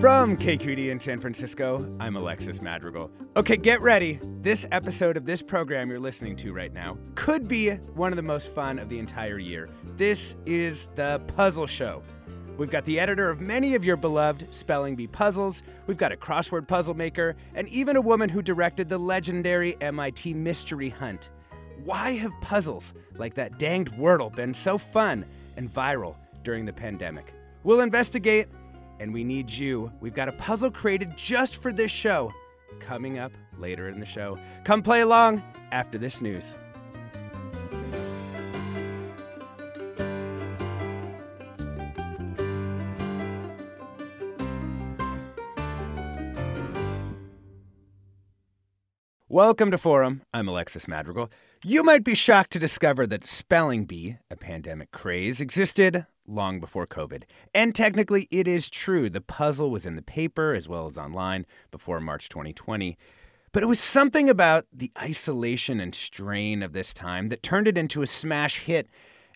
From KQED in San Francisco, I'm Alexis Madrigal. Okay, get ready. This episode of this program you're listening to right now could be one of the most fun of the entire year. This is the Puzzle Show. We've got the editor of many of your beloved Spelling Bee puzzles, we've got a crossword puzzle maker, and even a woman who directed the legendary MIT Mystery Hunt. Why have puzzles like that danged Wordle been so fun and viral during the pandemic? We'll investigate and we need you. We've got a puzzle created just for this show coming up later in the show. Come play along after this news. Welcome to Forum. I'm Alexis Madrigal. You might be shocked to discover that Spelling Bee, a pandemic craze, existed long before COVID. And technically, it is true. The puzzle was in the paper as well as online before March 2020. But it was something about the isolation and strain of this time that turned it into a smash hit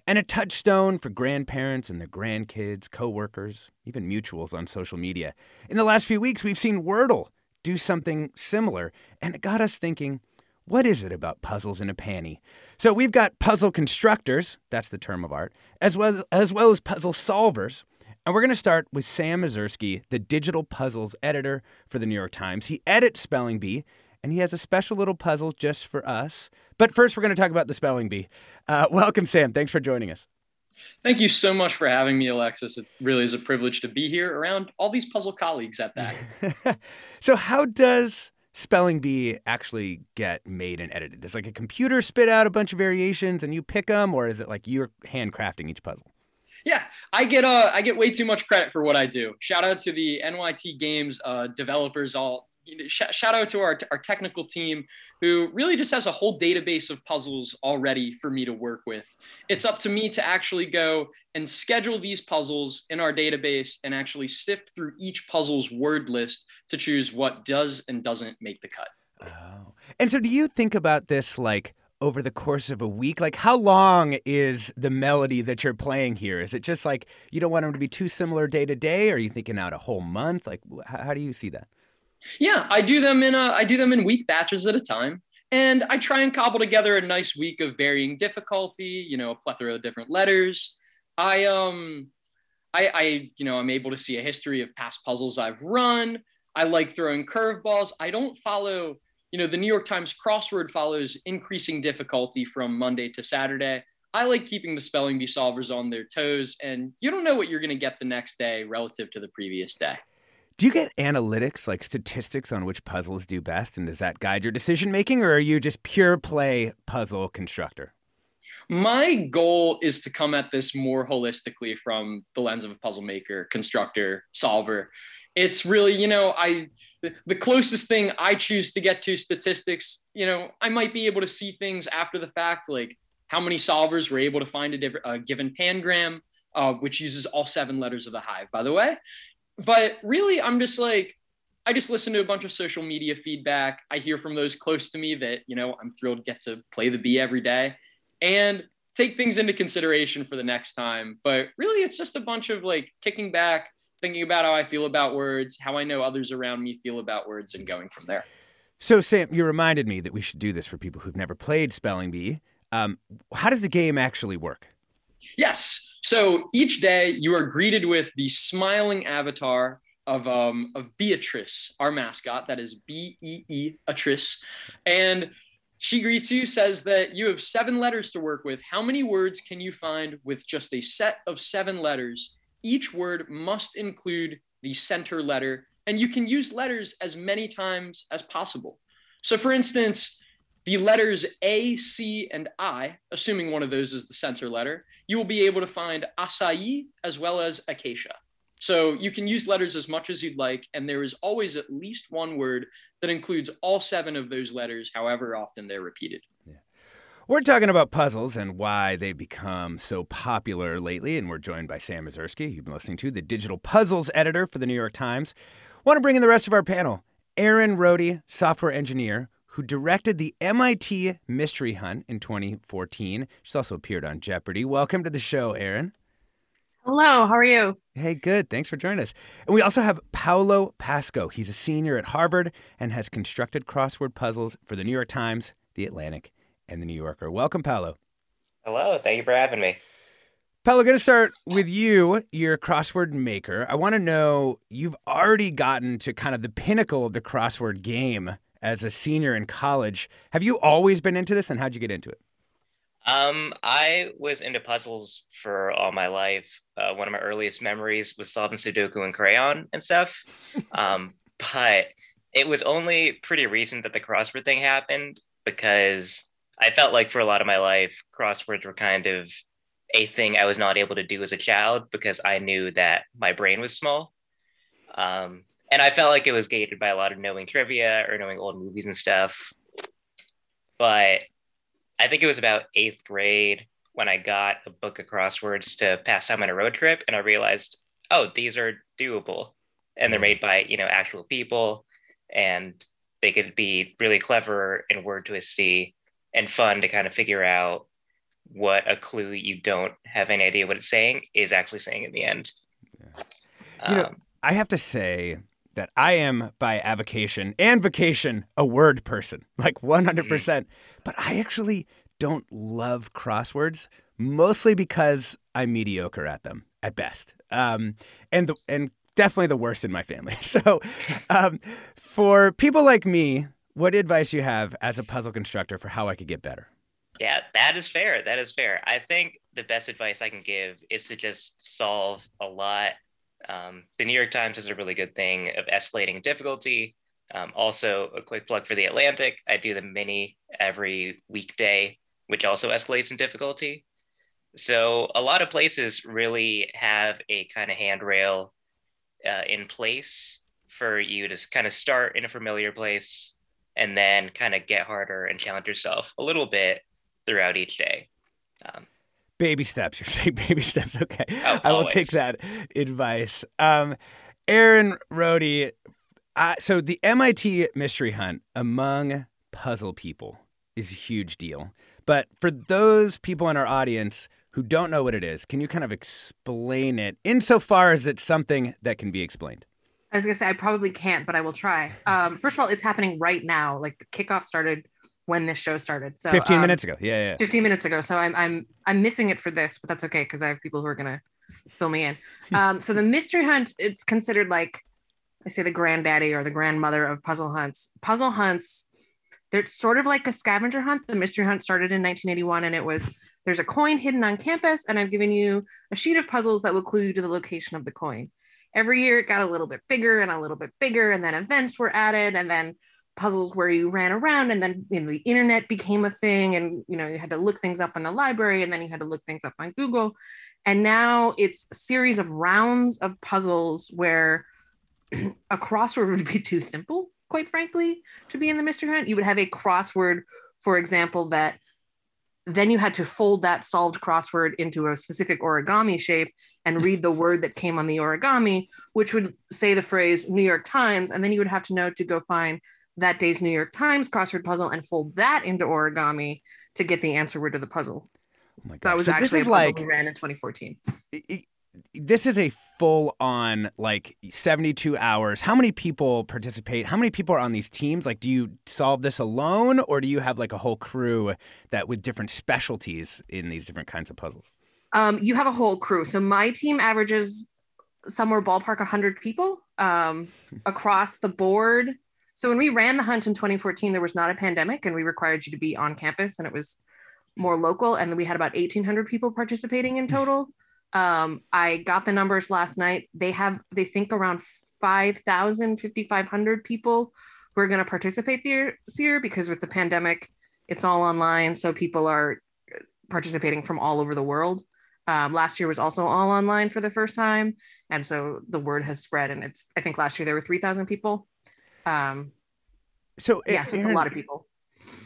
and a touchstone for grandparents and their grandkids, coworkers, even mutuals on social media. In the last few weeks, we've seen Wordle do something similar. And it got us thinking what is it about puzzles in a panty? So we've got puzzle constructors, that's the term of art, as well as, well as puzzle solvers. And we're going to start with Sam Ezersky, the digital puzzles editor for the New York Times. He edits Spelling Bee, and he has a special little puzzle just for us. But first, we're going to talk about the Spelling Bee. Uh, welcome, Sam. Thanks for joining us. Thank you so much for having me, Alexis. It really is a privilege to be here around all these puzzle colleagues at that. so, how does Spelling Bee actually get made and edited? Does like a computer spit out a bunch of variations and you pick them, or is it like you're handcrafting each puzzle? Yeah, I get uh I get way too much credit for what I do. Shout out to the NYT Games uh, developers all sh- shout out to our, our technical team who really just has a whole database of puzzles already for me to work with. It's up to me to actually go and schedule these puzzles in our database and actually sift through each puzzle's word list to choose what does and doesn't make the cut. Oh. And so do you think about this like over the course of a week? Like, how long is the melody that you're playing here? Is it just like you don't want them to be too similar day to day? Or are you thinking out a whole month? Like, how do you see that? Yeah, I do them in a, I do them in week batches at a time. And I try and cobble together a nice week of varying difficulty, you know, a plethora of different letters. I um I, I you know, I'm able to see a history of past puzzles I've run. I like throwing curveballs. I don't follow, you know, the New York Times crossword follows increasing difficulty from Monday to Saturday. I like keeping the spelling bee solvers on their toes, and you don't know what you're going to get the next day relative to the previous day. Do you get analytics, like statistics on which puzzles do best? And does that guide your decision making, or are you just pure play puzzle constructor? My goal is to come at this more holistically from the lens of a puzzle maker, constructor, solver. It's really, you know, I the closest thing I choose to get to statistics, you know, I might be able to see things after the fact, like how many solvers were able to find a, diff- a given pangram, uh, which uses all seven letters of the hive, by the way but really, I'm just like, I just listen to a bunch of social media feedback. I hear from those close to me that, you know, I'm thrilled to get to play the bee every day and take things into consideration for the next time. But really, it's just a bunch of like kicking back, thinking about how I feel about words, how I know others around me feel about words, and going from there. So, Sam, you reminded me that we should do this for people who've never played Spelling Bee. Um, how does the game actually work? Yes. So each day you are greeted with the smiling avatar of um, of Beatrice, our mascot. That is B E E Atrice, and she greets you, says that you have seven letters to work with. How many words can you find with just a set of seven letters? Each word must include the center letter, and you can use letters as many times as possible. So, for instance, the letters A, C, and I, assuming one of those is the center letter, you will be able to find acai as well as acacia. So you can use letters as much as you'd like, and there is always at least one word that includes all seven of those letters, however often they're repeated. Yeah. We're talking about puzzles and why they've become so popular lately, and we're joined by Sam Ezersky. You've been listening to the digital puzzles editor for the New York Times. Want to bring in the rest of our panel. Erin Rhode, software engineer, who directed the MIT Mystery Hunt in 2014. She's also appeared on Jeopardy. Welcome to the show, Erin. Hello, how are you? Hey, good. Thanks for joining us. And we also have Paolo Pasco. He's a senior at Harvard and has constructed crossword puzzles for the New York Times, The Atlantic, and The New Yorker. Welcome, Paolo. Hello. Thank you for having me. Paolo, going to start with you. You're a crossword maker. I want to know you've already gotten to kind of the pinnacle of the crossword game as a senior in college. Have you always been into this, and how'd you get into it? Um, I was into puzzles for all my life. Uh, one of my earliest memories was solving Sudoku and crayon and stuff. um, but it was only pretty recent that the crossword thing happened because I felt like for a lot of my life, crosswords were kind of a thing I was not able to do as a child because I knew that my brain was small. Um, and I felt like it was gated by a lot of knowing trivia or knowing old movies and stuff. But I think it was about eighth grade when I got a book of crosswords to pass time on a road trip, and I realized, oh, these are doable, and they're mm-hmm. made by you know actual people, and they could be really clever and word twisty and fun to kind of figure out what a clue you don't have any idea what it's saying is actually saying in the end. Yeah. You um, know, I have to say that I am by avocation and vocation a word person, like 100%. percent But I actually don't love crosswords, mostly because I'm mediocre at them at best. Um, and, the, and definitely the worst in my family. So um, for people like me, what advice you have as a puzzle constructor for how I could get better? Yeah, that is fair. That is fair. I think the best advice I can give is to just solve a lot um, the New York Times is a really good thing of escalating difficulty. Um, also, a quick plug for the Atlantic. I do the mini every weekday, which also escalates in difficulty. So, a lot of places really have a kind of handrail uh, in place for you to kind of start in a familiar place and then kind of get harder and challenge yourself a little bit throughout each day. Um, Baby steps. You're saying baby steps. Okay. Oh, I will take that advice. Um, Erin Rhode. Uh, so the MIT Mystery Hunt among puzzle people is a huge deal. But for those people in our audience who don't know what it is, can you kind of explain it insofar as it's something that can be explained? I was gonna say I probably can't, but I will try. Um, first of all, it's happening right now. Like the kickoff started when this show started. So 15 um, minutes ago. Yeah, yeah. 15 minutes ago. So I'm I'm I'm missing it for this, but that's okay because I have people who are gonna fill me in. Um, so the mystery hunt, it's considered like I say the granddaddy or the grandmother of puzzle hunts. Puzzle hunts, they're sort of like a scavenger hunt. The mystery hunt started in 1981 and it was there's a coin hidden on campus, and I've given you a sheet of puzzles that will clue you to the location of the coin. Every year it got a little bit bigger and a little bit bigger, and then events were added, and then puzzles where you ran around and then you know the internet became a thing and you know you had to look things up in the library and then you had to look things up on google. And now it's a series of rounds of puzzles where a crossword would be too simple quite frankly to be in the mystery hunt. You would have a crossword for example that then you had to fold that solved crossword into a specific origami shape and read the word that came on the origami which would say the phrase new york times and then you would have to know to go find that day's New York Times crossword puzzle and fold that into origami to get the answer word to the puzzle. Oh my God. That was so actually this is like ran in 2014. this is a full on like 72 hours. How many people participate? How many people are on these teams? Like, do you solve this alone or do you have like a whole crew that with different specialties in these different kinds of puzzles? Um, you have a whole crew. So my team averages somewhere ballpark 100 people um, across the board. So when we ran the hunt in 2014, there was not a pandemic and we required you to be on campus and it was more local. And we had about 1,800 people participating in total. Um, I got the numbers last night. They have, they think around 5,000, 5,500 people who are going to participate this year because with the pandemic, it's all online. So people are participating from all over the world. Um, last year was also all online for the first time. And so the word has spread. And it's, I think last year there were 3,000 people. Um, so, yeah, Erin, it's a lot of people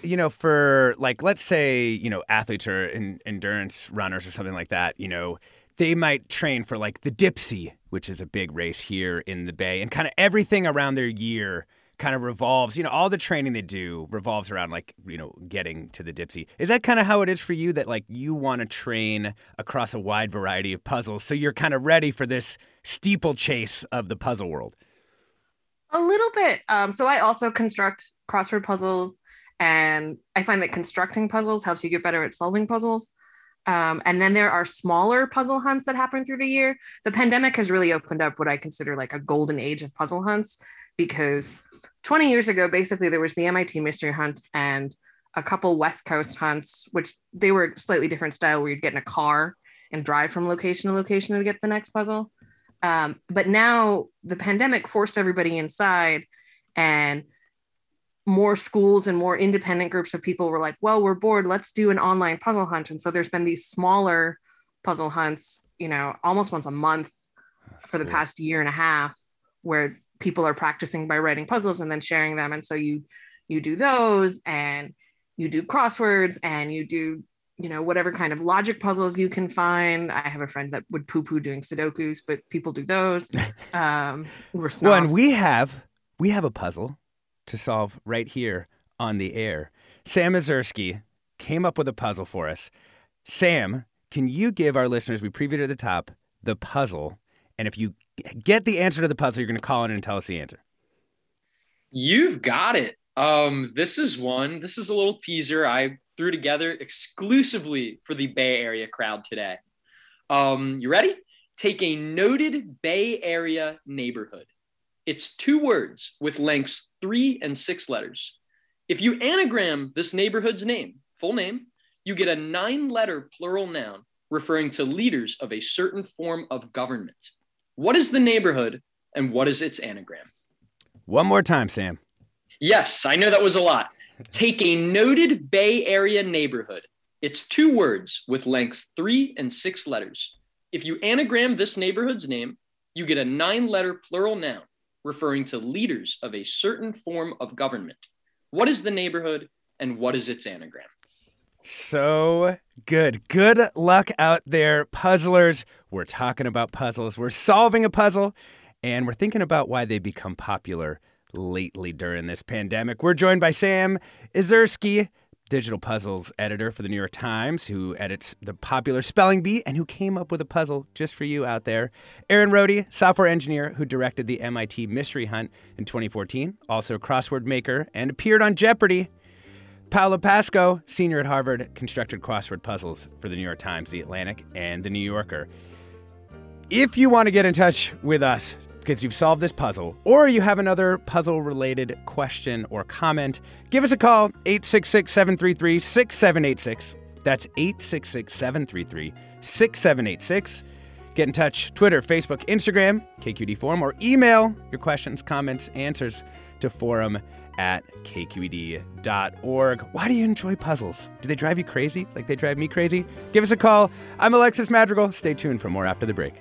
you know, for like, let's say, you know, athletes or in, endurance runners or something like that, you know, they might train for like the Dipsea, which is a big race here in the Bay, and kind of everything around their year kind of revolves, you know, all the training they do revolves around like, you know, getting to the Dipsea. Is that kind of how it is for you that like you want to train across a wide variety of puzzles so you're kind of ready for this steeplechase of the puzzle world? A little bit. Um, so I also construct crossword puzzles, and I find that constructing puzzles helps you get better at solving puzzles. Um, and then there are smaller puzzle hunts that happen through the year. The pandemic has really opened up what I consider like a golden age of puzzle hunts because 20 years ago, basically, there was the MIT Mystery Hunt and a couple West Coast hunts, which they were slightly different style where you'd get in a car and drive from location to location to get the next puzzle. Um, but now the pandemic forced everybody inside and more schools and more independent groups of people were like, well, we're bored. Let's do an online puzzle hunt. And so there's been these smaller puzzle hunts, you know, almost once a month for the past year and a half where people are practicing by writing puzzles and then sharing them. And so you you do those and you do crosswords and you do you know whatever kind of logic puzzles you can find i have a friend that would poo-poo doing sudokus but people do those um we're well and we have we have a puzzle to solve right here on the air. Sam Ezersky came up with a puzzle for us. Sam, can you give our listeners, we previewed at the top, the puzzle? And if you get the answer to the puzzle, you're going to call in and tell us the answer. You've got it. Um, this is one. This is a little teaser I threw together exclusively for the Bay Area crowd today. Um, you ready? Take a noted Bay Area neighborhood. It's two words with lengths three and six letters. If you anagram this neighborhood's name, full name, you get a nine letter plural noun referring to leaders of a certain form of government. What is the neighborhood and what is its anagram? One more time, Sam. Yes, I know that was a lot. Take a noted Bay Area neighborhood. It's two words with lengths three and six letters. If you anagram this neighborhood's name, you get a nine letter plural noun referring to leaders of a certain form of government. What is the neighborhood and what is its anagram? So good. Good luck out there, puzzlers. We're talking about puzzles. We're solving a puzzle, and we're thinking about why they become popular lately during this pandemic. We're joined by Sam Ezersky, digital puzzles editor for the New York Times, who edits the popular Spelling Bee and who came up with a puzzle just for you out there. Erin Rhode, software engineer who directed the MIT Mystery Hunt in 2014, also a crossword maker and appeared on Jeopardy! Paolo Pasco, senior at Harvard, constructed crossword puzzles for the New York Times, The Atlantic, and The New Yorker. If you want to get in touch with us, because you've solved this puzzle, or you have another puzzle related question or comment, give us a call 866 733 6786. That's 866 733 6786. Get in touch Twitter, Facebook, Instagram, KQED Forum, or email your questions, comments, answers to forum at kqed.org. Why do you enjoy puzzles? Do they drive you crazy like they drive me crazy? Give us a call. I'm Alexis Madrigal. Stay tuned for more after the break.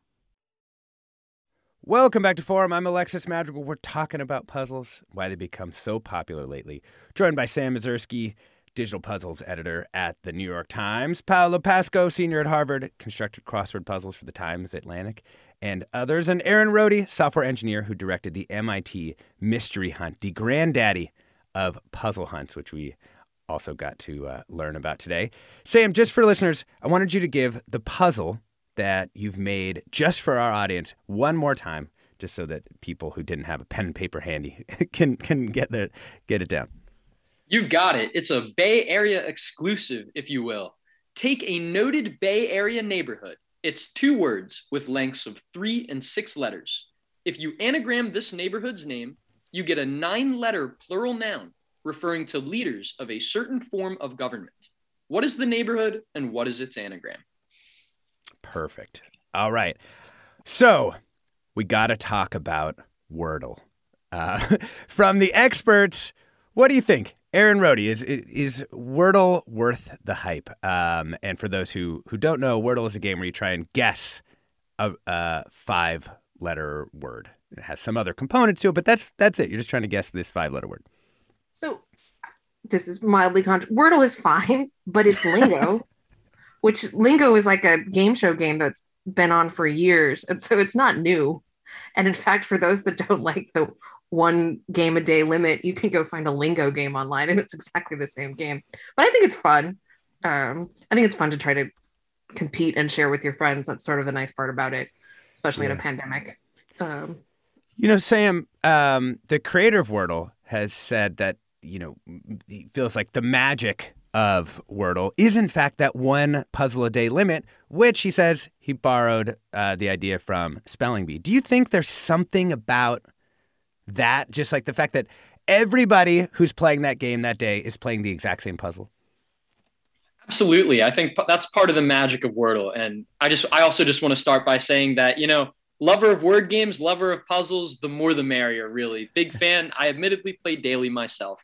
Welcome back to Forum. I'm Alexis Madrigal. We're talking about puzzles, why they become so popular lately. Joined by Sam Ezersky, digital puzzles editor at the New York Times, Paolo Pasco, senior at Harvard, constructed crossword puzzles for the Times Atlantic, and others, and Erin Rhode, software engineer who directed the MIT Mystery Hunt, the granddaddy of puzzle hunts, which we also got to uh, learn about today. Sam, just for listeners, I wanted you to give the puzzle that you've made just for our audience one more time, just so that people who didn't have a pen and paper handy can can get the get it down. You've got it. It's a Bay Area exclusive, if you will. Take a noted Bay Area neighborhood. It's two words with lengths of three and six letters. If you anagram this neighborhood's name, you get a nine letter plural noun referring to leaders of a certain form of government. What is the neighborhood and what is its anagram? Perfect. All right. So we got to talk about Wordle. Uh, from the experts, what do you think? Erin Rhode, is is Wordle worth the hype? Um, and for those who who don't know, Wordle is a game where you try and guess a, a five letter word. It has some other components to it, but that's that's it. You're just trying to guess this five letter word. So this is mildly controversial. Wordle is fine, but it's lingo, which lingo is like a game show game that's been on for years, and so it's not new. And in fact, for those that don't like the one game a day limit, you can go find a lingo game online, and it's exactly the same game. But I think it's fun. Um, I think it's fun to try to compete and share with your friends. That's sort of the nice part about it, especially in a pandemic. Um, You know, Sam, um, the creator of Wordle has said that, you know, he feels like the magic of Wordle is, in fact, that one puzzle a day limit, which he says he borrowed uh, the idea from Spelling Bee. Do you think there's something about that, just like the fact that everybody who's playing that game that day is playing the exact same puzzle? Absolutely. I think that's part of the magic of Wordle. And I just, I also just want to start by saying that, you know, lover of word games, lover of puzzles, the more the merrier, really. Big fan. I admittedly play daily myself.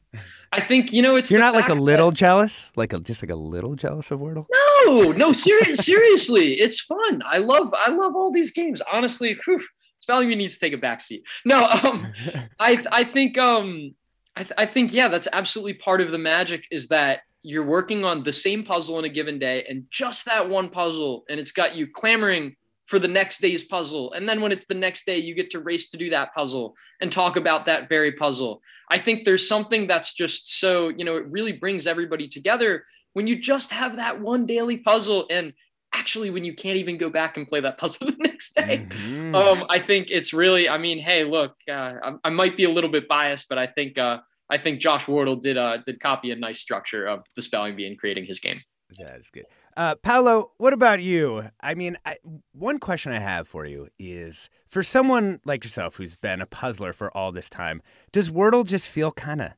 I think, you know, it's. You're not like a fact that- little jealous, like a, just like a little jealous of Wordle? No, no, seri- seriously, it's fun. I love, I love all these games. Honestly, whew, spelling bee needs to take a back seat. No, um, I, I think, um, I, th- I think, yeah, that's absolutely part of the magic is that you're working on the same puzzle in a given day and just that one puzzle, and it's got you clamoring for the next day's puzzle. And then when it's the next day, you get to race to do that puzzle and talk about that very puzzle. I think there's something that's just so, you know, it really brings everybody together when you just have that one daily puzzle and actually when you can't even go back and play that puzzle the next day Mhm. um i think it's really i mean hey look uh, I, I might be a little bit biased but i think uh i think josh wardle did uh did copy a nice structure of the spelling bee in creating his game Yeah, is good. Uh, Paolo, what about you? I mean, I, one question I have for you is for someone like yourself who's been a puzzler for all this time, does Wordle just feel kind of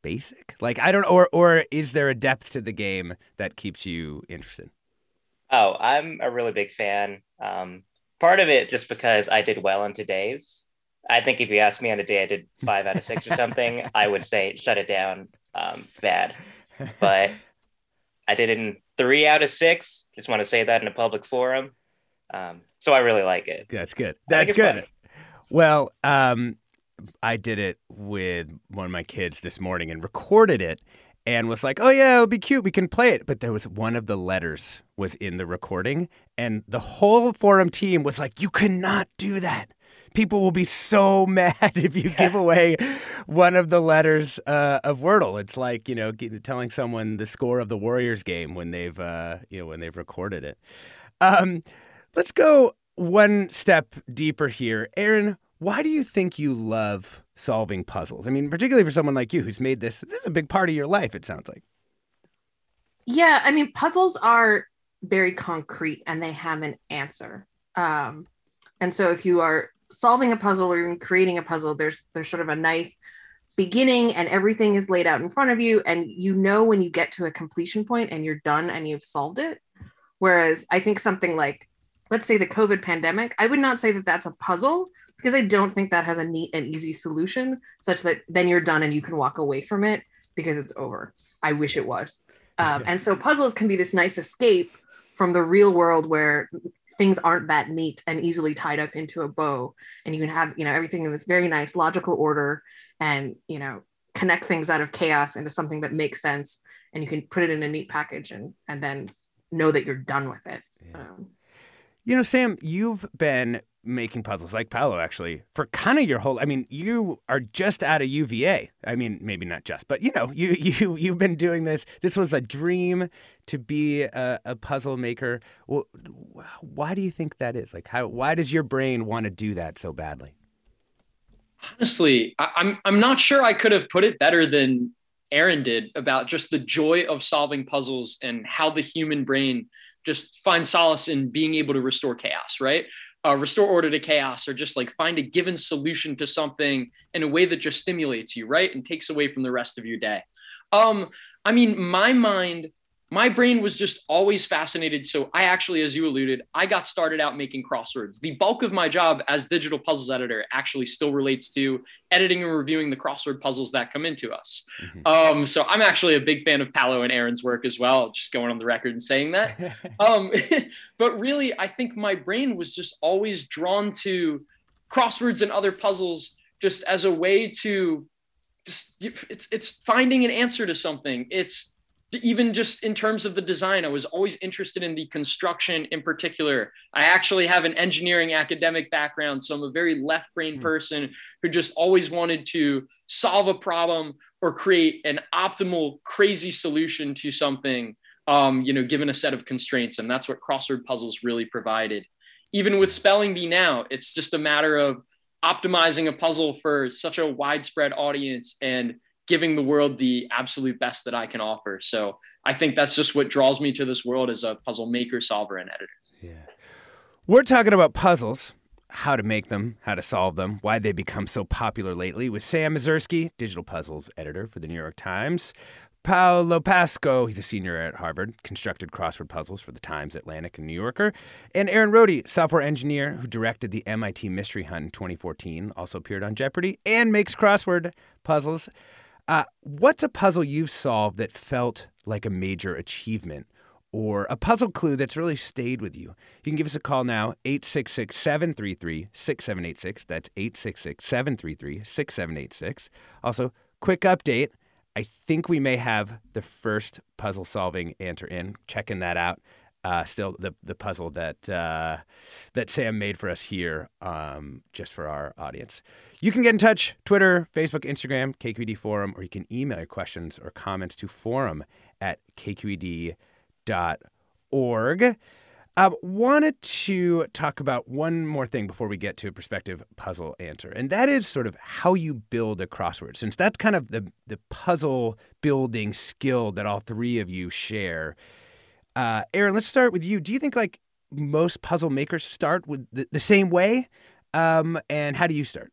basic? Like, I don't or or is there a depth to the game that keeps you interested? Oh, I'm a really big fan. Um, part of it just because I did well on today's. I think if you asked me on a day I did five out of six or something, I would say shut it down. Um, bad. But I did it in three out of six. Just want to say that in a public forum. Um, so I really like it. That's good. That's good. fun. Well, um, I did it with one of my kids this morning and recorded it and was like, "Oh yeah, it'll be cute. We can play it." But there was one of the letters was in the recording, and the whole forum team was like, "You cannot do that. People will be so mad if you give away one of the letters uh, of Wordle. It's like you know telling someone the score of the Warriors game when they've uh, you know when they've recorded it." Um, let's go one step deeper here. Erin, Why do you think you love solving puzzles? I mean, particularly for someone like you who's made this, this is a big part of your life, it sounds like. Yeah, I mean, puzzles are very concrete and they have an answer. Um, and so if you are solving a puzzle or even creating a puzzle, there's there's sort of a nice beginning and everything is laid out in front of you and you know when you get to a completion point and you're done and you've solved it. Whereas i think something like let's say the covid pandemic i would not say that that's a puzzle because i don't think that has a neat and easy solution such that then you're done and you can walk away from it because it's over. I wish it was. Um, and so puzzles can be this nice escape from the real world where things aren't that neat and easily tied up into a bow. And you can have you know everything in this very nice logical order and you know connect things out of chaos into something that makes sense. And you can put it in a neat package and and then know that you're done with it. Yeah. um, you know sam you've been making puzzles like Paolo actually for kind of your whole I mean you are just out of UVA. I mean maybe not just but you know you you you've been doing this this was a dream to be a, a puzzle maker. Well, why do you think that is? Like how why does your brain want to do that so badly? honestly, I, I'm I'm not sure I could have put it better than Erin did about just the joy of solving puzzles and how the human brain just finds solace in being able to restore chaos, right? Uh, restore order to chaos, or just like find a given solution to something in a way that just stimulates you, right? And takes away from the rest of your day. Um, I mean, my mind my brain was just always fascinated. So I actually, as you alluded, I got started out making crosswords. The bulk of my job as digital puzzles editor actually still relates to editing and reviewing the crossword puzzles that come into us. Mm-hmm. Um, so I'm actually a big fan of Paolo and Erin's work as well. Just going on the record and saying that. um, but really, I think my brain was just always drawn to crosswords and other puzzles just as a way to just it's it's finding an answer to something. It's even just in terms of the design, I was always interested in the construction in particular. I actually have an engineering academic background, so I'm a very left brain mm. person who just always wanted to solve a problem or create an optimal, crazy solution to something, um, you know, given a set of constraints. And that's what crossword puzzles really provided. Even with Spelling Bee now, it's just a matter of optimizing a puzzle for such a widespread audience and giving the world the absolute best that I can offer. So I think that's just what draws me to this world as a puzzle maker, solver, and editor. Yeah. We're talking about puzzles, how to make them, how to solve them, why they become so popular lately with Sam Ezersky, digital puzzles editor for the New York Times. Paolo Pasco, he's a senior at Harvard, constructed crossword puzzles for the Times, Atlantic, and New Yorker. And Erin Rhode, software engineer who directed the MIT Mystery Hunt in 2014, also appeared on Jeopardy and makes crossword puzzles. Uh, what's a puzzle you've solved that felt like a major achievement or a puzzle clue that's really stayed with you? You can give us a call now, 866 733 6786. That's 866 733 6786. Also, quick update. I think we may have the first puzzle solving answer in. Checking that out uh, still the the puzzle that uh, that Sam made for us here, um, just for our audience. You can get in touch: Twitter, Facebook, Instagram, KQED Forum, or you can email your questions or comments to forum at kqed.org. Um, wanted to talk about one more thing before we get to a perspective puzzle answer, and that is sort of how you build a crossword, since that's kind of the the puzzle building skill that all three of you share. Uh, Erin, let's start with you. Do you think like most puzzle makers start with the, the same way? Um, and how do you start?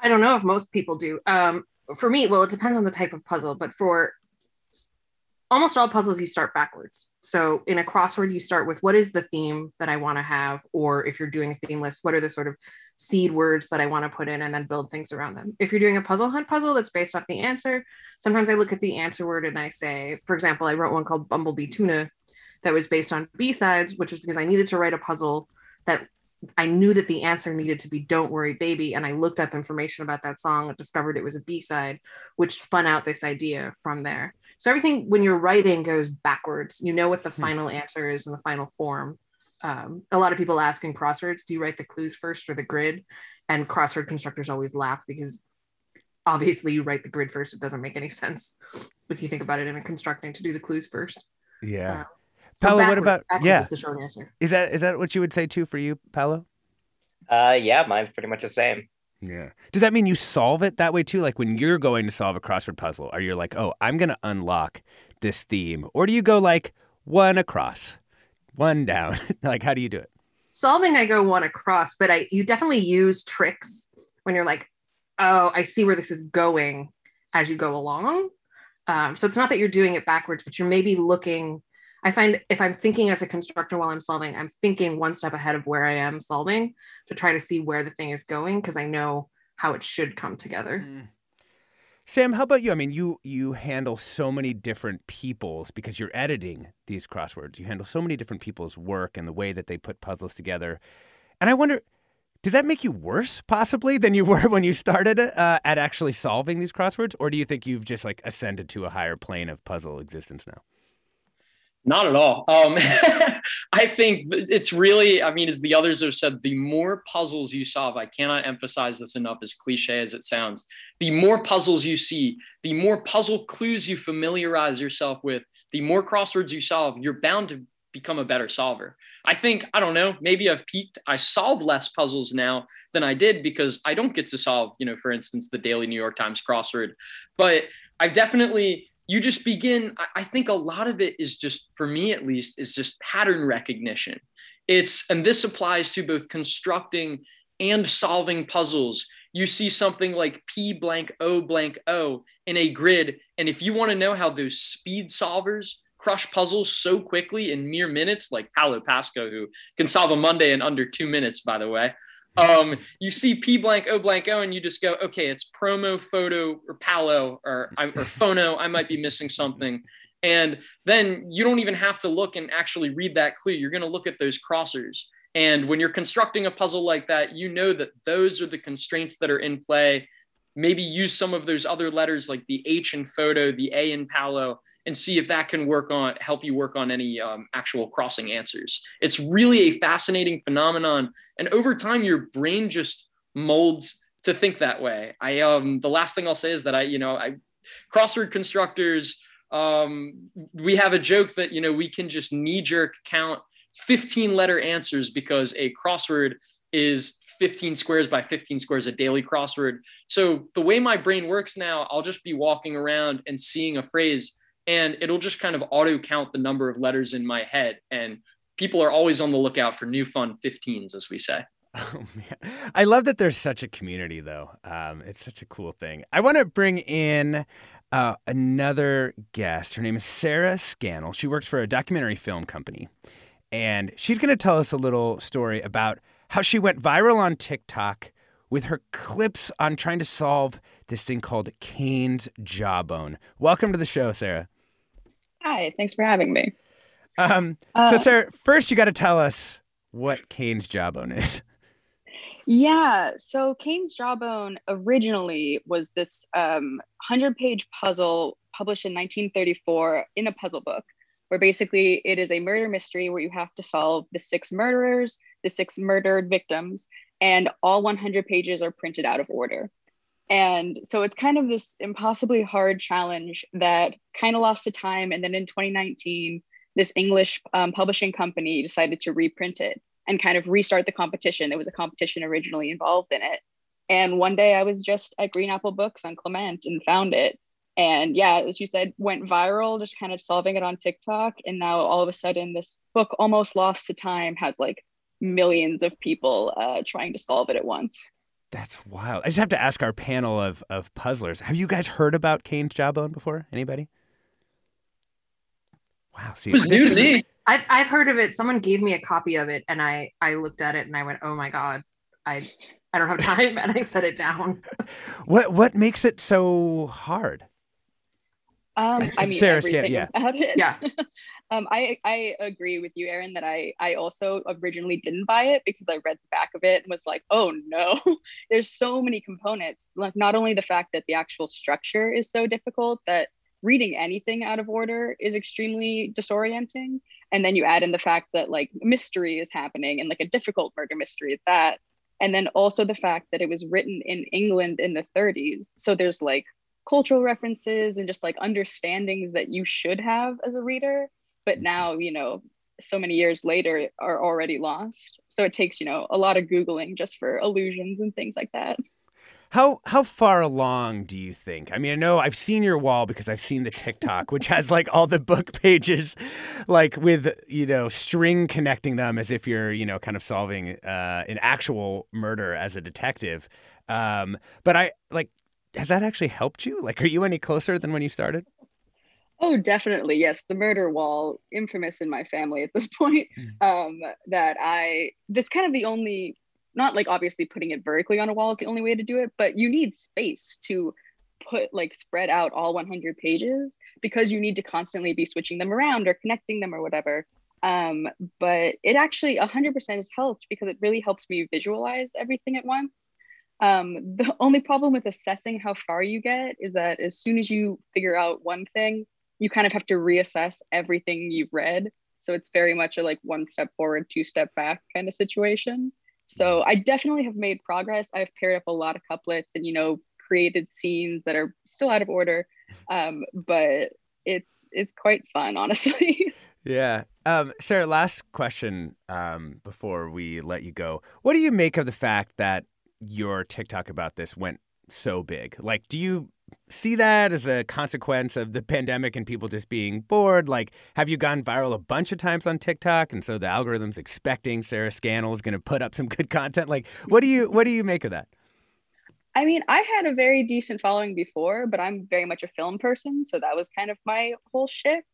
I don't know if most people do. Um, for me, well, it depends on the type of puzzle, but for almost all puzzles, you start backwards. So in a crossword, you start with what is the theme that I want to have, or if you're doing a theme list, what are the sort of seed words that I want to put in, and then build things around them. If you're doing a puzzle hunt puzzle that's based off the answer, sometimes I look at the answer word and I say, for example, I wrote one called Bumblebee Tuna that was based on B sides, which was because I needed to write a puzzle that I knew that the answer needed to be Don't Worry Baby. And I looked up information about that song and discovered it was a B side, which spun out this idea from there. So everything when you're writing goes backwards. You know what the hmm. final answer is in the final form. Um, a lot of people ask in crosswords, do you write the clues first or the grid? And crossword constructors always laugh because obviously you write the grid first. It doesn't make any sense if you think about it in a constructing to do the clues first. Yeah. Uh, so Paolo, what about yeah? Is the short answer. Is that is that what you would say too for you, Paolo? Uh, yeah, mine's pretty much the same. Yeah. Does that mean you solve it that way too? Like when you're going to solve a crossword puzzle, are you like, oh, I'm going to unlock this theme? Or do you go like one across, one down? like, how do you do it? Solving, I go one across, but I you definitely use tricks when you're like, oh, I see where this is going as you go along. Um, so it's not that you're doing it backwards, but you're maybe looking. I find if I'm thinking as a constructor while I'm solving, I'm thinking one step ahead of where I am solving to try to see where the thing is going because I know how it should come together. Mm. Sam, how about you? I mean, you you handle so many different people's because you're editing these crosswords. You handle so many different people's work and the way that they put puzzles together. And I wonder, does that make you worse possibly than you were when you started uh, at actually solving these crosswords, or do you think you've just like ascended to a higher plane of puzzle existence now? Not at all. Um, I think it's really, I mean, as the others have said, the more puzzles you solve, I cannot emphasize this enough, as cliche as it sounds. The more puzzles you see, the more puzzle clues you familiarize yourself with, the more crosswords you solve, you're bound to become a better solver. I think, I don't know, maybe I've peaked. I solve less puzzles now than I did because I don't get to solve, you know, for instance, the daily New York Times crossword. But I've definitely, you just begin, I think a lot of it is just, for me at least, is just pattern recognition. It's, and this applies to both constructing and solving puzzles. You see something like P blank O blank O in a grid. And if you want to know how those speed solvers crush puzzles so quickly in mere minutes, like Paolo Pasco, who can solve a Monday in under two minutes, by the way. Um, you see P blank O blank O, and you just go, okay, it's promo, photo, or Paolo, or, or phono. I might be missing something. And then you don't even have to look and actually read that clue. You're going to look at those crossers. And when you're constructing a puzzle like that, you know that those are the constraints that are in play maybe use some of those other letters like the H in photo, the A in Paolo, and see if that can work on help you work on any um, actual crossing answers. It's really a fascinating phenomenon, and over time, your brain just molds to think that way. I um the last thing I'll say is that I you know I crossword constructors um, we have a joke that you know we can just knee jerk count 15 letter answers because a crossword is 15 squares by 15 squares, a daily crossword. So the way my brain works now, I'll just be walking around and seeing a phrase and it'll just kind of auto count the number of letters in my head. And people are always on the lookout for new fun 15s, as we say. Oh man, I love that there's such a community, though. Um, it's such a cool thing. I want to bring in uh, another guest. Her name is Sarah Scannell. She works for a documentary film company, and she's going to tell us a little story about how she went viral on TikTok with her clips on trying to solve this thing called Cain's jawbone. Welcome to the show, Sarah. Hi, thanks for having me. Um, uh, so, Sarah, first you got to tell us what Cain's jawbone is. Yeah, so Cain's jawbone originally was this um, 100 page puzzle published in 1934 in a puzzle book, where basically it is a murder mystery where you have to solve the six murderers the six murdered victims, and all 100 pages are printed out of order. And so it's kind of this impossibly hard challenge that kind of lost to time. And then in 2019, this English um, publishing company decided to reprint it and kind of restart the competition. There was a competition originally involved in it. And one day I was just at Green Apple Books on Clement and found it. And yeah, as you said, went viral, just kind of solving it on TikTok. And now all of a sudden, this book, almost lost to time, has like millions of people uh, trying to solve it at once. That's wild. I just have to ask our panel of of puzzlers. Have you guys heard about Cain's jawbone before? Anybody? Wow. See, it new to me. I've, I've heard of it. Someone gave me a copy of it, and I I looked at it and I went, "Oh my god, I I don't have time," and I set it down. what what makes it so hard? Um, I mean, Sarah, everything yeah. about it. Yeah. Um, I, I agree with you, Erin, that I, I also originally didn't buy it because I read the back of it and was like, oh no, there's so many components. Like not only the fact that the actual structure is so difficult that reading anything out of order is extremely disorienting. And then you add in the fact that like mystery is happening and like a difficult murder mystery at that. And then also the fact that it was written in England in the 30s. So there's like cultural references and just like understandings that you should have as a reader but now you know so many years later are already lost. So it takes, you know, a lot of Googling just for illusions and things like that. How how far along do you think? I mean, I know I've seen your wall because I've seen the TikTok, which has like all the book pages, like with you know string connecting them as if you're you know kind of solving uh, an actual murder as a detective. Um, but I like, has that actually helped you? Like, are you any closer than when you started? Oh, definitely. Yes. The murder wall, infamous in my family at this point. Mm. Um, that I, that's kind of the only, not like obviously putting it vertically on a wall is the only way to do it, but you need space to put like spread out all 100 pages because you need to constantly be switching them around or connecting them or whatever. Um, but it actually 100% has helped because it really helps me visualize everything at once. Um, the only problem with assessing how far you get is that as soon as you figure out one thing, you kind of have to reassess everything you've read. So it's very much a like one step forward, two step back kind of situation. So I definitely have made progress. I've paired up a lot of couplets and, you know, created scenes that are still out of order. Um, but it's it's quite fun, honestly. Yeah. Um, Sarah, last question um, before we let you go. What do you make of the fact that your TikTok about this went so big? Like, do you see that as a consequence of the pandemic and people just being bored? Like, have you gone viral a bunch of times on TikTok, and so the algorithm's expecting Sarah Scannell is going to put up some good content? Like, what do you what do you make of that? I mean, I had a very decent following before, but I'm very much a film person, so that was kind of my whole shift.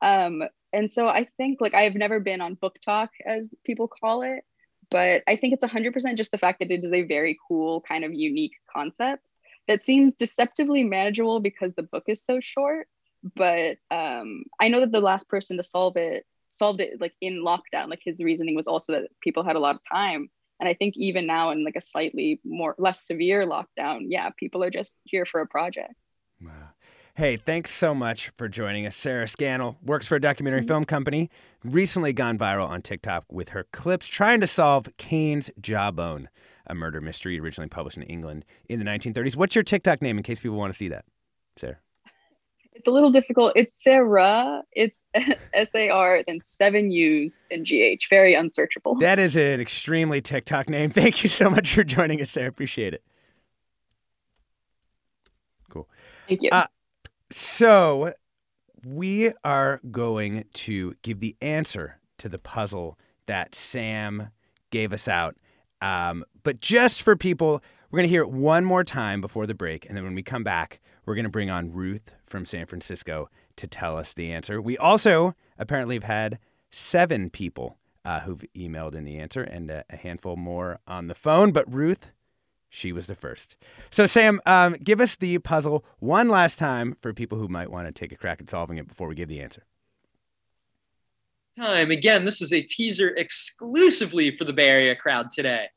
Um, and so I think like I've never been on book talk as people call it, but I think it's 100% just the fact that it is a very cool, kind of unique concept that seems deceptively manageable because the book is so short. But um, I know that the last person to solve it solved it like in lockdown. Like his reasoning was also that people had a lot of time. And I think even now in like a slightly more less severe lockdown, yeah, people are just here for a project. Wow. Hey, thanks so much for joining us. Sarah Scannell works for a documentary mm-hmm. film company, recently gone viral on TikTok with her clips trying to solve Cain's Jawbone a murder mystery originally published in England in the 1930s. What's your TikTok name in case people want to see that, Sarah? It's a little difficult. It's Sarah. It's S A R, then seven U's and G H. Very unsearchable. That is an extremely TikTok name. Thank you so much for joining us, Sarah. Appreciate it. Cool. Thank you. Uh, so, we are going to give the answer to the puzzle that Sam gave us out um, but just for people, we're going to hear it one more time before the break. And then when we come back, we're going to bring on Ruth from San Francisco to tell us the answer. We also apparently have had seven people uh, who've emailed in the answer and a, a, handful more on the phone. But Ruth, she was the first. So, Sam, um, give us the puzzle one last time for people who might want to take a crack at solving it before we give the answer time. Again, this is a teaser exclusively for the Bay Area crowd today.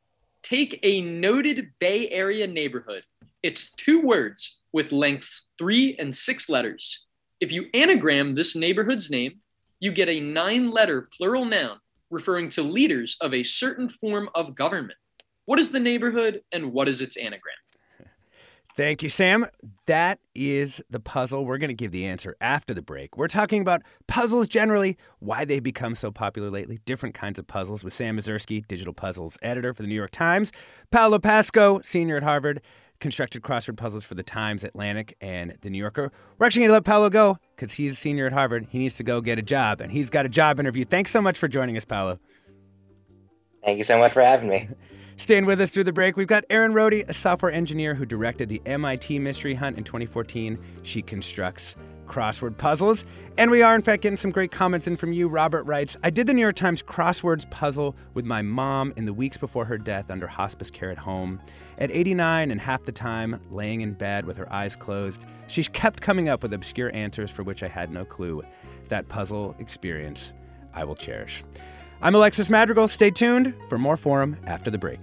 Take a noted Bay Area neighborhood. It's two words with lengths three and six letters. If you anagram this neighborhood's name, you get a nine letter plural noun referring to leaders of a certain form of government. What is the neighborhood and what is its anagram? Thank you, Sam. That is the puzzle. We're going to give the answer after the break. We're talking about puzzles generally, why they've become so popular lately, different kinds of puzzles with Sam Ezersky, digital puzzles editor for the New York Times, Paolo Pasco, senior at Harvard, constructed crossword puzzles for the Times, Atlantic, and the New Yorker. We're actually going to let Paolo go because he's a senior at Harvard. He needs to go get a job, and he's got a job interview. Thanks so much for joining us, Paolo. Thank you so much for having me. Staying with us through the break, we've got Erin Rhode, a software engineer who directed the MIT Mystery Hunt in 2014. She constructs crossword puzzles. And we are, in fact, getting some great comments in from you. Robert writes I did the New York Times crosswords puzzle with my mom in the weeks before her death under hospice care at home. At 89 and half the time, laying in bed with her eyes closed, she kept coming up with obscure answers for which I had no clue. That puzzle experience I will cherish. I'm Alexis Madrigal. Stay tuned for more Forum after the break.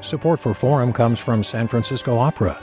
Support for Forum comes from San Francisco Opera.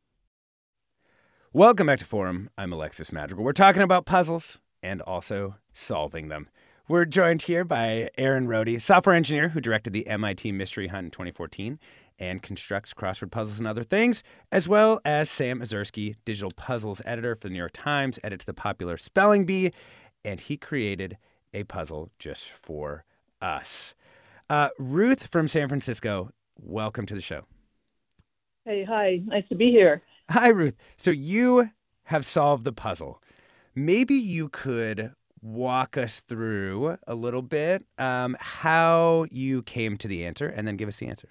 Welcome back to Forum. I'm Alexis Madrigal. We're talking about puzzles and also solving them. We're joined here by Erin Rhode, software engineer who directed the MIT Mystery Hunt in 2014 and constructs crossword puzzles and other things, as well as Sam Ezersky, digital puzzles editor for the New York Times, edits the popular Spelling Bee, and he created a puzzle just for us. Uh, Ruth from San Francisco, welcome to the show. Hey, hi. Nice to be here. Hi, Ruth. So you have solved the puzzle maybe you could walk us through a little bit um, how you came to the answer and then give us the answer.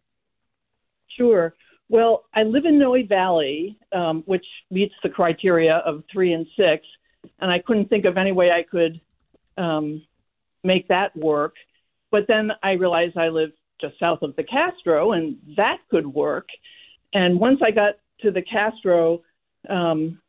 Sure. Well, I live in Noe Valley, um, which meets the criteria of three and six, and I couldn't think of any way I could um, make that work. But then I realized I live just south of the Castro, and that could work. And once I got to the Castro, um,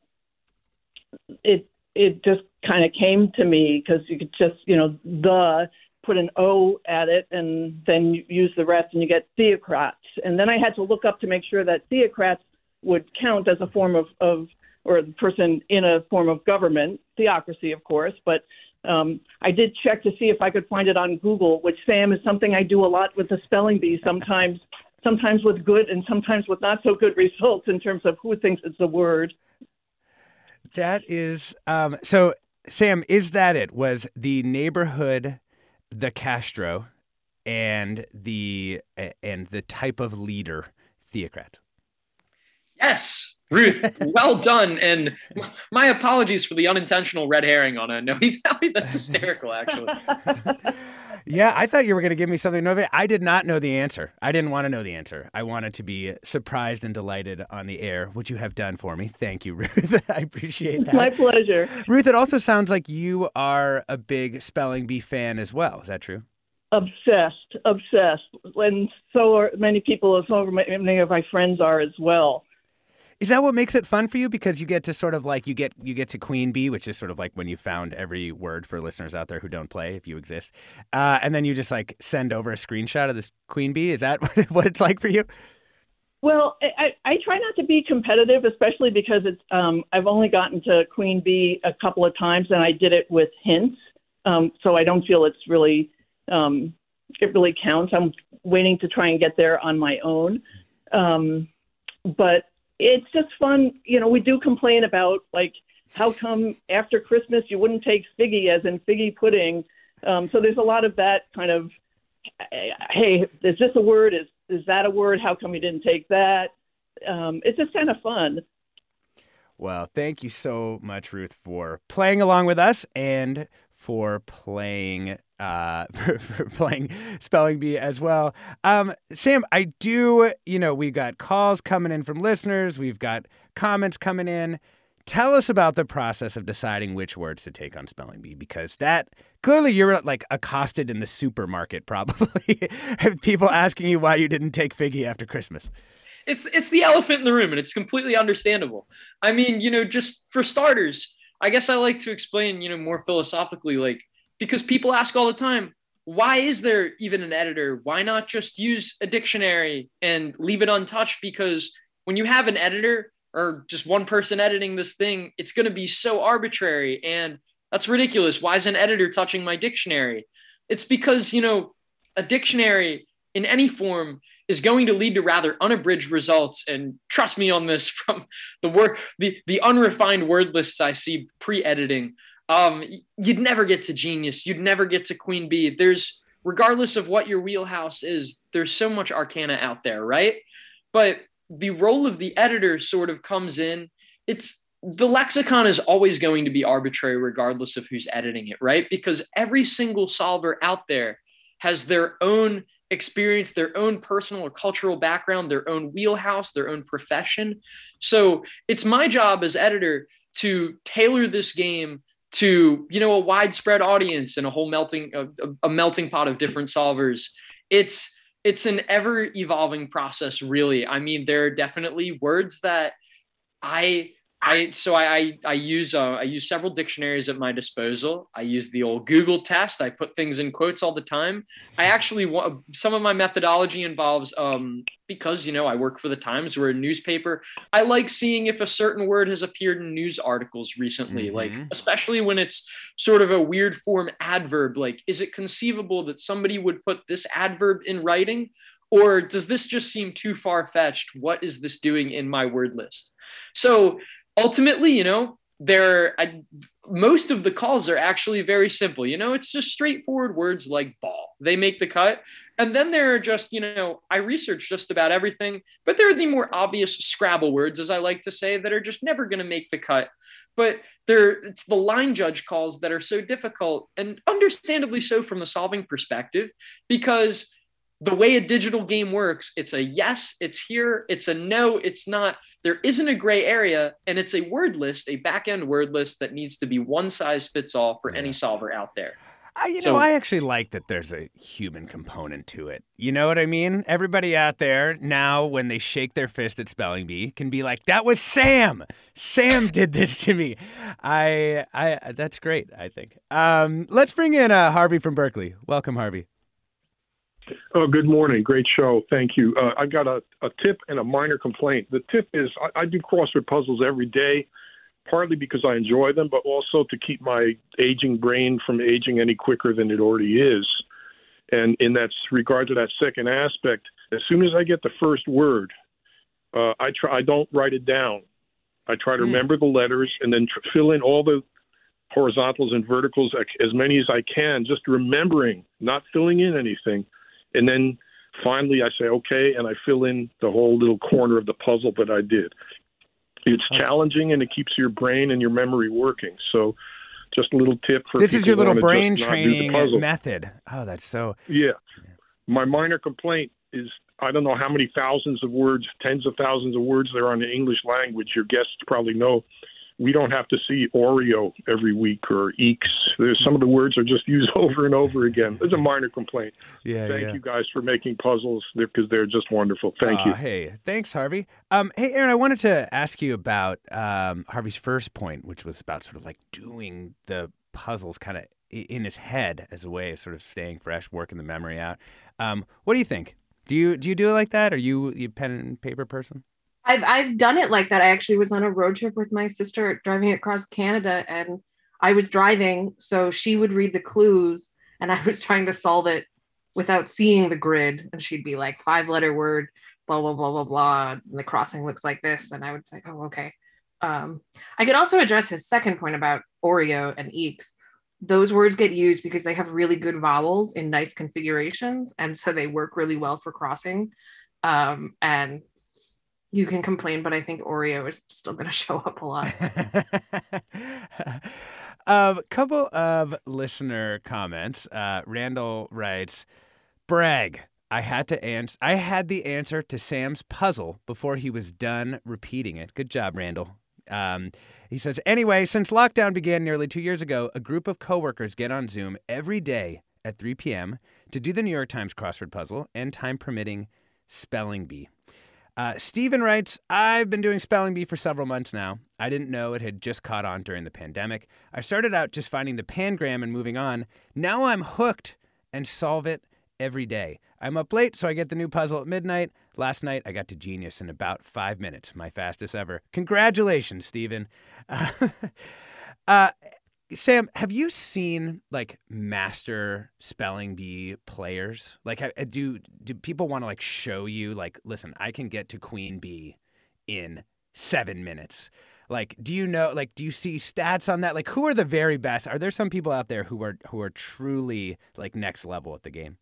it it just kind of came to me because you could just, you know, the put an O at it and then use the rest and you get theocrats. And then I had to look up to make sure that theocrats would count as a form of, of or the person in a form of government, theocracy, of course. But um, I did check to see if I could find it on Google, which Sam is something I do a lot with the spelling bee. Sometimes, sometimes with good and sometimes with not so good results in terms of who thinks it's the word. That is um, so. Sam, is that it? Was the neighborhood the Castro and the and the type of leader theocrat? Yes, Ruth. well done. And my apologies for the unintentional red herring on a Noe Valley. That's hysterical, actually. yeah, I thought you were going to give me something. I did not know the answer. I didn't want to know the answer. I wanted to be surprised and delighted on the air, which you have done for me. Thank you, Ruth. I appreciate that. My pleasure. Ruth, it also sounds like you are a big spelling bee fan as well. Is that true? Obsessed, obsessed. And so are many people, so many of my friends are as well. Is that what makes it fun for you? Because you get to sort of like you get you get to Queen Bee, which is sort of like when you found every word for listeners out there who don't play, if you exist, uh, and then you just like send over a screenshot of this Queen Bee. Is that what it's like for you? Well, I, I try not to be competitive, especially because it's um, I've only gotten to Queen Bee a couple of times, and I did it with hints, um, so I don't feel it's really um, it really counts. I'm waiting to try and get there on my own, um, but it's just fun. You know, we do complain about like how come after Christmas you wouldn't take figgy as in figgy pudding. Um, so there's a lot of that kind of, hey, is this a word? Is is that a word? How come you didn't take that? Um, it's just kind of fun. Well, thank you so much, Ruth, for playing along with us and for playing uh, for, for, playing spelling bee as well. Um, Sam, I do. You know, we've got calls coming in from listeners. We've got comments coming in. Tell us about the process of deciding which words to take on spelling bee because that clearly you're like accosted in the supermarket probably people asking you why you didn't take figgy after Christmas. It's it's the elephant in the room and it's completely understandable. I mean, you know, just for starters, I guess I like to explain, you know, more philosophically, like because people ask all the time, why is there even an editor? Why not just use a dictionary and leave it untouched? Because when you have an editor or just one person editing this thing, it's going to be so arbitrary and that's ridiculous. Why is an editor touching my dictionary? It's because, you know, a dictionary in any form is going to lead to rather unabridged results. And trust me on this from the work, the, the unrefined word lists I see pre-editing. Um, you'd never get to genius. You'd never get to queen bee. There's, regardless of what your wheelhouse is, there's so much arcana out there, right? But the role of the editor sort of comes in. It's the lexicon is always going to be arbitrary, regardless of who's editing it, right? Because every single solver out there has their own experience, their own personal or cultural background, their own wheelhouse, their own profession. So it's my job as editor to tailor this game to you know a widespread audience and a whole melting a, a melting pot of different solvers. It's it's an ever evolving process really. I mean there are definitely words that i I so I I, I use uh, I use several dictionaries at my disposal. I use the old Google test. I put things in quotes all the time. I actually want some of my methodology involves um, because you know I work for the Times, we're a newspaper. I like seeing if a certain word has appeared in news articles recently, mm-hmm. like especially when it's sort of a weird form adverb. Like, is it conceivable that somebody would put this adverb in writing? Or does this just seem too far fetched? What is this doing in my word list? So ultimately, you know, there most of the calls are actually very simple. You know, it's just straightforward words like ball. They make the cut. And then there are just, you know, I research just about everything, but there are the more obvious Scrabble words, as I like to say, that are just never going to make the cut. But there, it's the line judge calls that are so difficult, and understandably so from the solving perspective, because the way a digital game works, it's a yes, it's here, it's a no, it's not. There isn't a gray area, and it's a word list, a back end word list that needs to be one size fits all for yeah. any solver out there. I, you so, know, I actually like that there's a human component to it. You know what I mean? Everybody out there now, when they shake their fist at spelling bee, can be like, "That was Sam. Sam did this to me." I, I, that's great. I think. Um, let's bring in uh, Harvey from Berkeley. Welcome, Harvey. Oh, good morning. Great show. Thank you. Uh, I got a, a tip and a minor complaint. The tip is I, I do crossword puzzles every day, partly because I enjoy them, but also to keep my aging brain from aging any quicker than it already is. And in that regard to that second aspect, as soon as I get the first word, uh, I try. I don't write it down. I try to mm. remember the letters and then tr- fill in all the horizontals and verticals as many as I can, just remembering, not filling in anything and then finally I say okay, and I fill in the whole little corner of the puzzle that I did. It's challenging and it keeps your brain and your memory working. So, just a little tip for this is your little brain training method. Oh, that's so. Yeah. My minor complaint is I don't know how many thousands of words, tens of thousands of words there are in the English language. Your guests probably know we don't have to see Oreo every week or eeks. There's some of the words are just used over and over again. It's a minor complaint. Yeah, Thank yeah. you guys for making puzzles because they're just wonderful. Thank uh, you. Hey, thanks, Harvey. Um, hey, Erin, I wanted to ask you about um, Harvey's first point, which was about sort of like doing the puzzles kind of in his head as a way of sort of staying fresh, working the memory out. Um, what do you think? Do you do you do it like that? Are you you pen and paper person? I've I've done it like that. I actually was on a road trip with my sister driving across Canada and I was driving so she would read the clues and I was trying to solve it without seeing the grid and she'd be like five letter word blah blah blah blah blah and the crossing looks like this and I would say oh okay. Um, I could also address his second point about Oreo and eeks. Those words get used because they have really good vowels in nice configurations and so they work really well for crossing. Um, and you can complain, but I think Oreo is still going to show up a lot. A um, couple of listener comments. Uh, Randall writes, "Brag. I had to answer. I had the answer to Sam's puzzle before he was done repeating it. Good job, Randall." Um, he says, "Anyway, since lockdown began nearly two years ago, a group of coworkers get on Zoom every day at 3 p.m. to do the New York Times crossword puzzle and, time permitting, spelling bee." Uh, Stephen writes, I've been doing spelling bee for several months now. I didn't know it had just caught on during the pandemic. I started out just finding the pangram and moving on. Now I'm hooked and solve it every day. I'm up late, so I get the new puzzle at midnight. Last night, I got to Genius in about five minutes, my fastest ever. Congratulations, Stephen. Uh, uh, Sam, have you seen like master spelling bee players? Like, eh, do do people want to like show you like, listen, I can get to queen bee in seven minutes. Like, do you know? Like, do you see stats on that? Like, who are the very best? Are there some people out there who are who are truly like next level at the game?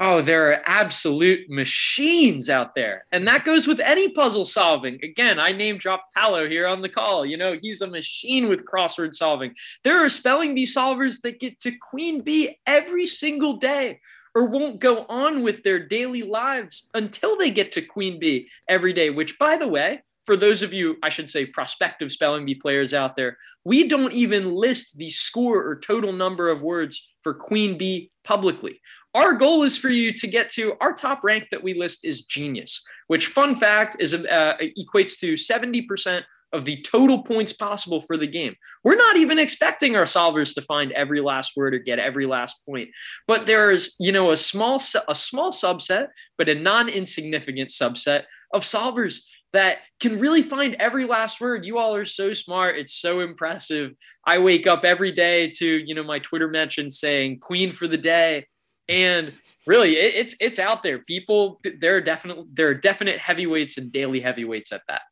Oh, there are absolute machines out there. And that goes with any puzzle solving. Again, I name dropped Paolo here on the call. You know, he's a machine with crossword solving. There are spelling bee solvers that get to queen bee every single day or won't go on with their daily lives until they get to queen bee every day, which, by the way, for those of you, I should say, prospective spelling bee players out there, we don't even list the score or total number of words for queen bee publicly. Our goal is for you to get to our top rank that we list is genius, which fun fact is uh, equates to 70% of the total points possible for the game. We're not even expecting our solvers to find every last word or get every last point. But there's, you know, a small a small subset, but a non-insignificant subset of solvers that can really find every last word. You all are so smart. It's so impressive. I wake up every day to, you know, my Twitter mention saying queen for the day and really it, it's it's out there people there are definitely there are definite heavyweights and daily heavyweights at that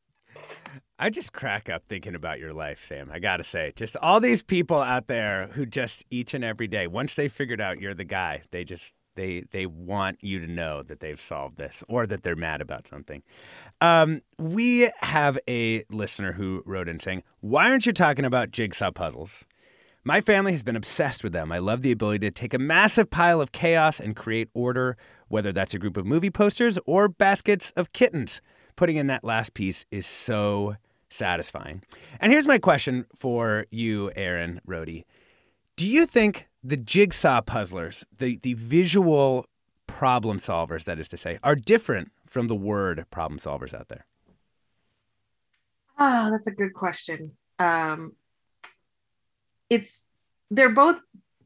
I just crack up thinking about your life, Sam. I got to say, just all these people out there who just each and every day, once they figured out you're the guy, they just they they want you to know that they've solved this or that they're mad about something. Um, we have a listener who wrote in saying, "Why aren't you talking about jigsaw puzzles?" My family has been obsessed with them. I love the ability to take a massive pile of chaos and create order, whether that's a group of movie posters or baskets of kittens. Putting in that last piece is so satisfying. And here's my question for you, Erin Rhode. Do you think the jigsaw puzzlers, the, the visual problem solvers, that is to say, are different from the word problem solvers out there? Oh, that's a good question. Um, it's they're both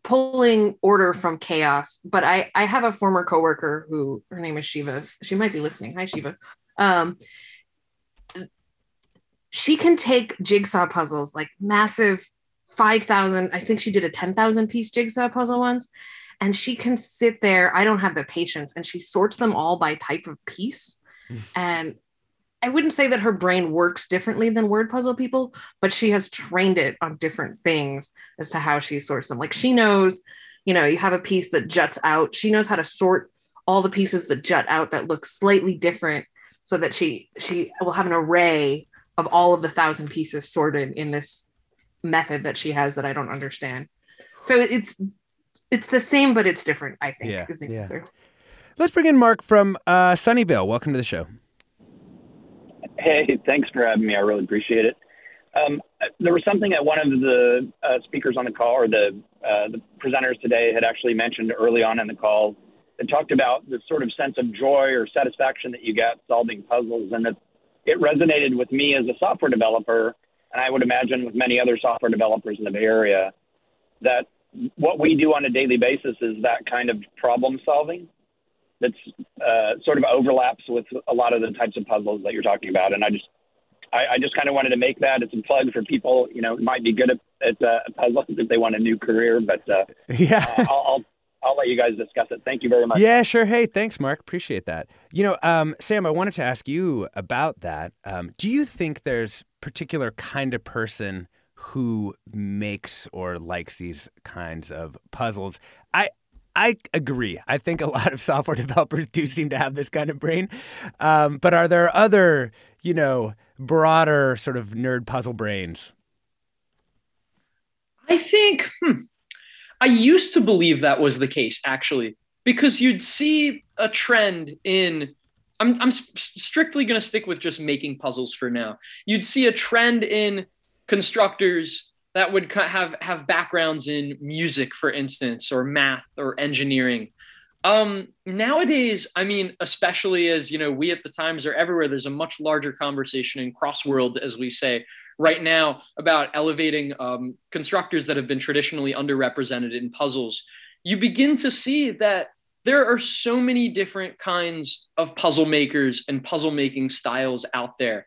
pulling order from chaos but i i have a former coworker who her name is shiva. She might be listening. Hi shiva. Um she can take jigsaw puzzles like massive 5000 i think she did a 10000 piece jigsaw puzzle once and she can sit there i don't have the patience and she sorts them all by type of piece. Hmm. and I wouldn't say that her brain works differently than word puzzle people, but she has trained it on different things as to how she sorts them. Like she knows, you know, you have a piece that juts out. She knows how to sort all the pieces that jut out that look slightly different so that she she will have an array of all of the thousand pieces sorted in this method that she has that I don't understand. So it's it's the same, but it's different, I think, yeah, is the yeah. answer. Let's bring in Mark from uh, Sunnyvale. Welcome to the show. Hey, thanks for having me. I really appreciate it. Um, there was something that one of the uh, speakers on the call, or the uh, the presenters today, had actually mentioned early on in the call, that talked about the sort of sense of joy or satisfaction that you get solving puzzles, and that it resonated with me as a software developer, and I would imagine with many other software developers in the Bay Area, that what we do on a daily basis is that kind of problem solving that's uh, sort of overlaps with a lot of the types of puzzles that you're talking about. And I just, I, I just kind of wanted to make that. as a plug for people, you know, might be good at, at uh, puzzles if they want a new career. But uh, yeah, uh, I'll, I'll I'll let you guys discuss it. Thank you very much. Yeah, sure. Hey, thanks, Mark. Appreciate that. You know, um, Sam, I wanted to ask you about that. Um, do you think there's particular kind of person who makes or likes these kinds of puzzles? I I agree. I think a lot of software developers do seem to have this kind of brain. Um, but are there other, you know, broader sort of nerd puzzle brains? I think hmm, I used to believe that was the case, actually, because you'd see a trend in. I'm, I'm strictly going to stick with just making puzzles for now. You'd see a trend in constructors that would have have backgrounds in music, for instance, or math or engineering. Um, nowadays, I mean, especially as you know, we at the Times are everywhere. There's a much larger conversation in cross crossworld, as we say right now, about elevating um, constructors that have been traditionally underrepresented in puzzles. You begin to see that there are so many different kinds of puzzle makers and puzzle making styles out there.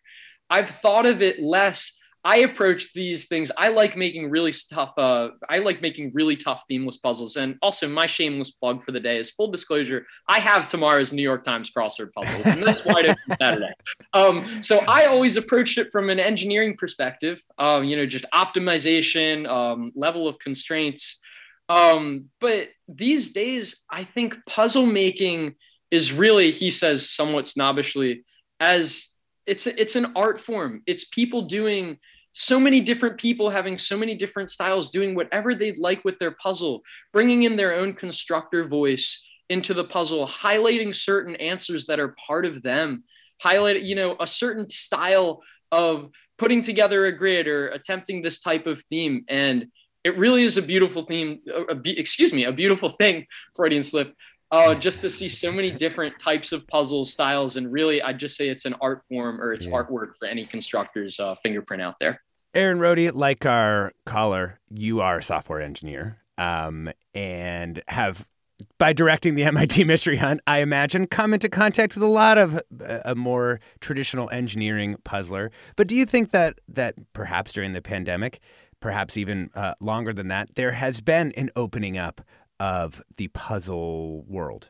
I've thought of it less I approach these things. I like making really tough. Uh, I like making really tough themeless puzzles. And also, my shameless plug for the day is full disclosure. I have tomorrow's New York Times crossword puzzle. and that's wide open Saturday. Um, so I always approached it from an engineering perspective. Um, you know, just optimization, um, level of constraints. Um, but these days, I think puzzle making is really, he says, somewhat snobbishly, as it's it's an art form. It's people doing so many different people having so many different styles doing whatever they'd like with their puzzle bringing in their own constructor voice into the puzzle highlighting certain answers that are part of them highlight you know a certain style of putting together a grid or attempting this type of theme. And it really is a beautiful theme a, a, excuse me a beautiful thing freudian slip uh, just to see so many different types of puzzle styles. And really, I'd just say it's an art form or it's yeah. artwork for any constructor's uh, fingerprint out there. Erin Rhode, like our caller, you are a software engineer um, and have, by directing the MIT Mystery Hunt, I imagine, come into contact with a lot of uh, a more traditional engineering puzzler. But do you think that that perhaps during the pandemic, perhaps even uh, longer than that, there has been an opening up of the puzzle world?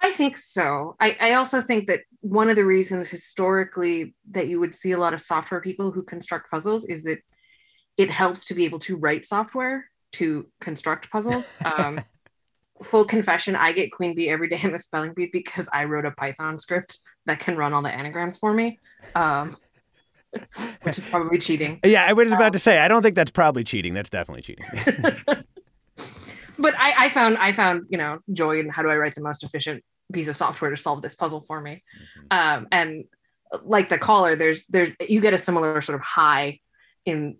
I think so. I, I also think that one of the reasons historically that you would see a lot of software people who construct puzzles is that it helps to be able to write software to construct puzzles. Um, full confession, I get queen bee every day in the spelling bee because I wrote a Python script that can run all the anagrams for me. Um, which is probably cheating. Yeah, I was about um, to say I don't think that's probably cheating. That's definitely cheating. but I, I, found I found you know joy in how do I write the most efficient piece of software to solve this puzzle for me, mm-hmm. um, and like the caller, there's there's you get a similar sort of high in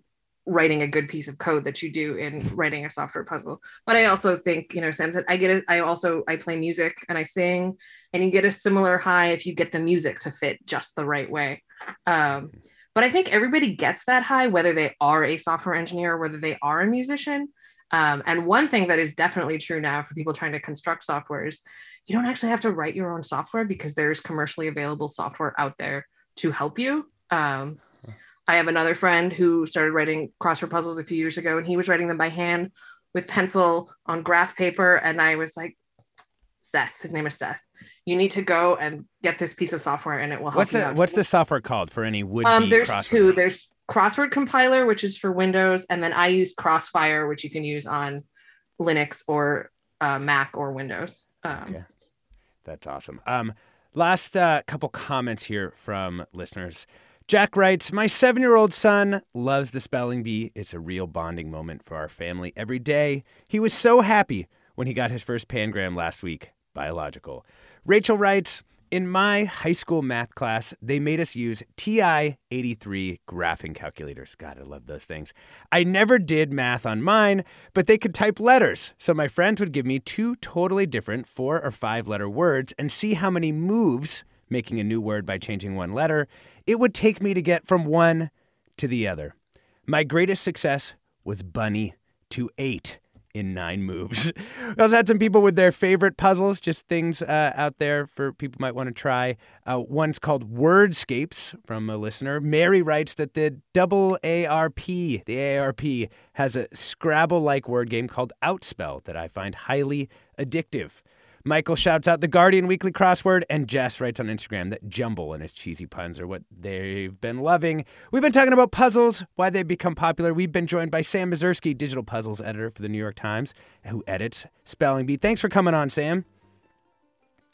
writing a good piece of code that you do in writing a software puzzle. But I also think you know Sam said I get it. I also I play music and I sing, and you get a similar high if you get the music to fit just the right way. Um, mm-hmm. but I think everybody gets that high whether they are a software engineer or whether they are a musician um, and one thing that is definitely true now for people trying to construct software is you don't actually have to write your own software because there's commercially available software out there to help you. Um, I have another friend who started writing crossword puzzles a few years ago, and he was writing them by hand with pencil on graph paper. And I was like, Seth, his name is Seth. You need to go and get this piece of software, and it will help. What's the What's the software called for any would? Um, there's two. There's crossword compiler, which is for Windows, and then I use Crossfire, which you can use on Linux or uh, Mac or Windows. Um, okay, that's awesome. Um, last uh, couple comments here from listeners. Jack writes, My seven year old son loves the spelling bee. It's a real bonding moment for our family every day. He was so happy when he got his first pangram last week, biological. Rachel writes, in my high school math class, they made us use TI 83 graphing calculators. God, I love those things. I never did math on mine, but they could type letters. So my friends would give me two totally different four or five letter words and see how many moves, making a new word by changing one letter, it would take me to get from one to the other. My greatest success was bunny to eight in nine moves. we also had some people with their favorite puzzles, just things uh, out there for people might want to try. Uh, one's called Wordscapes from a listener. Mary writes that the double ARP, the ARP, has a Scrabble like word game called Outspell that I find highly addictive. Michael shouts out the Guardian Weekly crossword, and Jess writes on Instagram that Jumble and his cheesy puns are what they've been loving. We've been talking about puzzles, why they've become popular. We've been joined by Sam Ezersky, digital puzzles editor for the New York Times, who edits Spelling Bee. Thanks for coming on, Sam.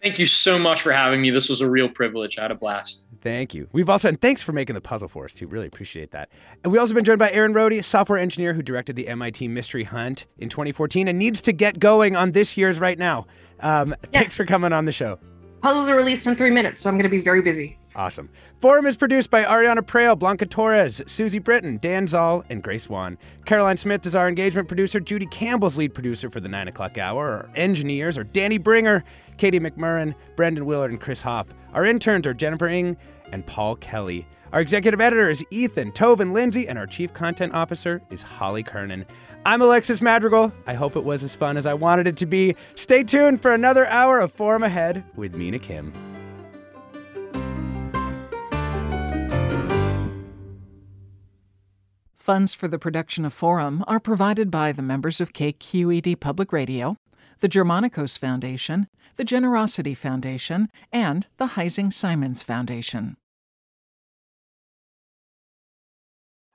Thank you so much for having me. This was a real privilege. I had a blast. Thank you. We've also, and thanks for making the puzzle for us too. Really appreciate that. And we've also been joined by Erin Rhode, software engineer who directed the MIT Mystery Hunt in 2014 and needs to get going on this year's right now. Um, yes. Thanks for coming on the show. Puzzles are released in three minutes, so I'm going to be very busy. Awesome. Forum is produced by Ariana Proehl, Blanca Torres, Susie Britton, Dan Zoll, and Grace Wan. Caroline Smith is our engagement producer. Judy Campbell's lead producer for the 9 o'clock hour. Our engineers are Danny Bringer, Katie McMurran, Brendan Willard, and Chris Hoff. Our interns are Jennifer Ing and Paul Kelly. Our executive editor is Ethan Toven Lindsey, and our chief content officer is Holly Kernan. I'm Alexis Madrigal. I hope it was as fun as I wanted it to be. Stay tuned for another hour of Forum Ahead with Mina Kim. Funds for the production of Forum are provided by the members of KQED Public Radio, the Germanacos Foundation, the Generosity Foundation, and the Heising Simons Foundation.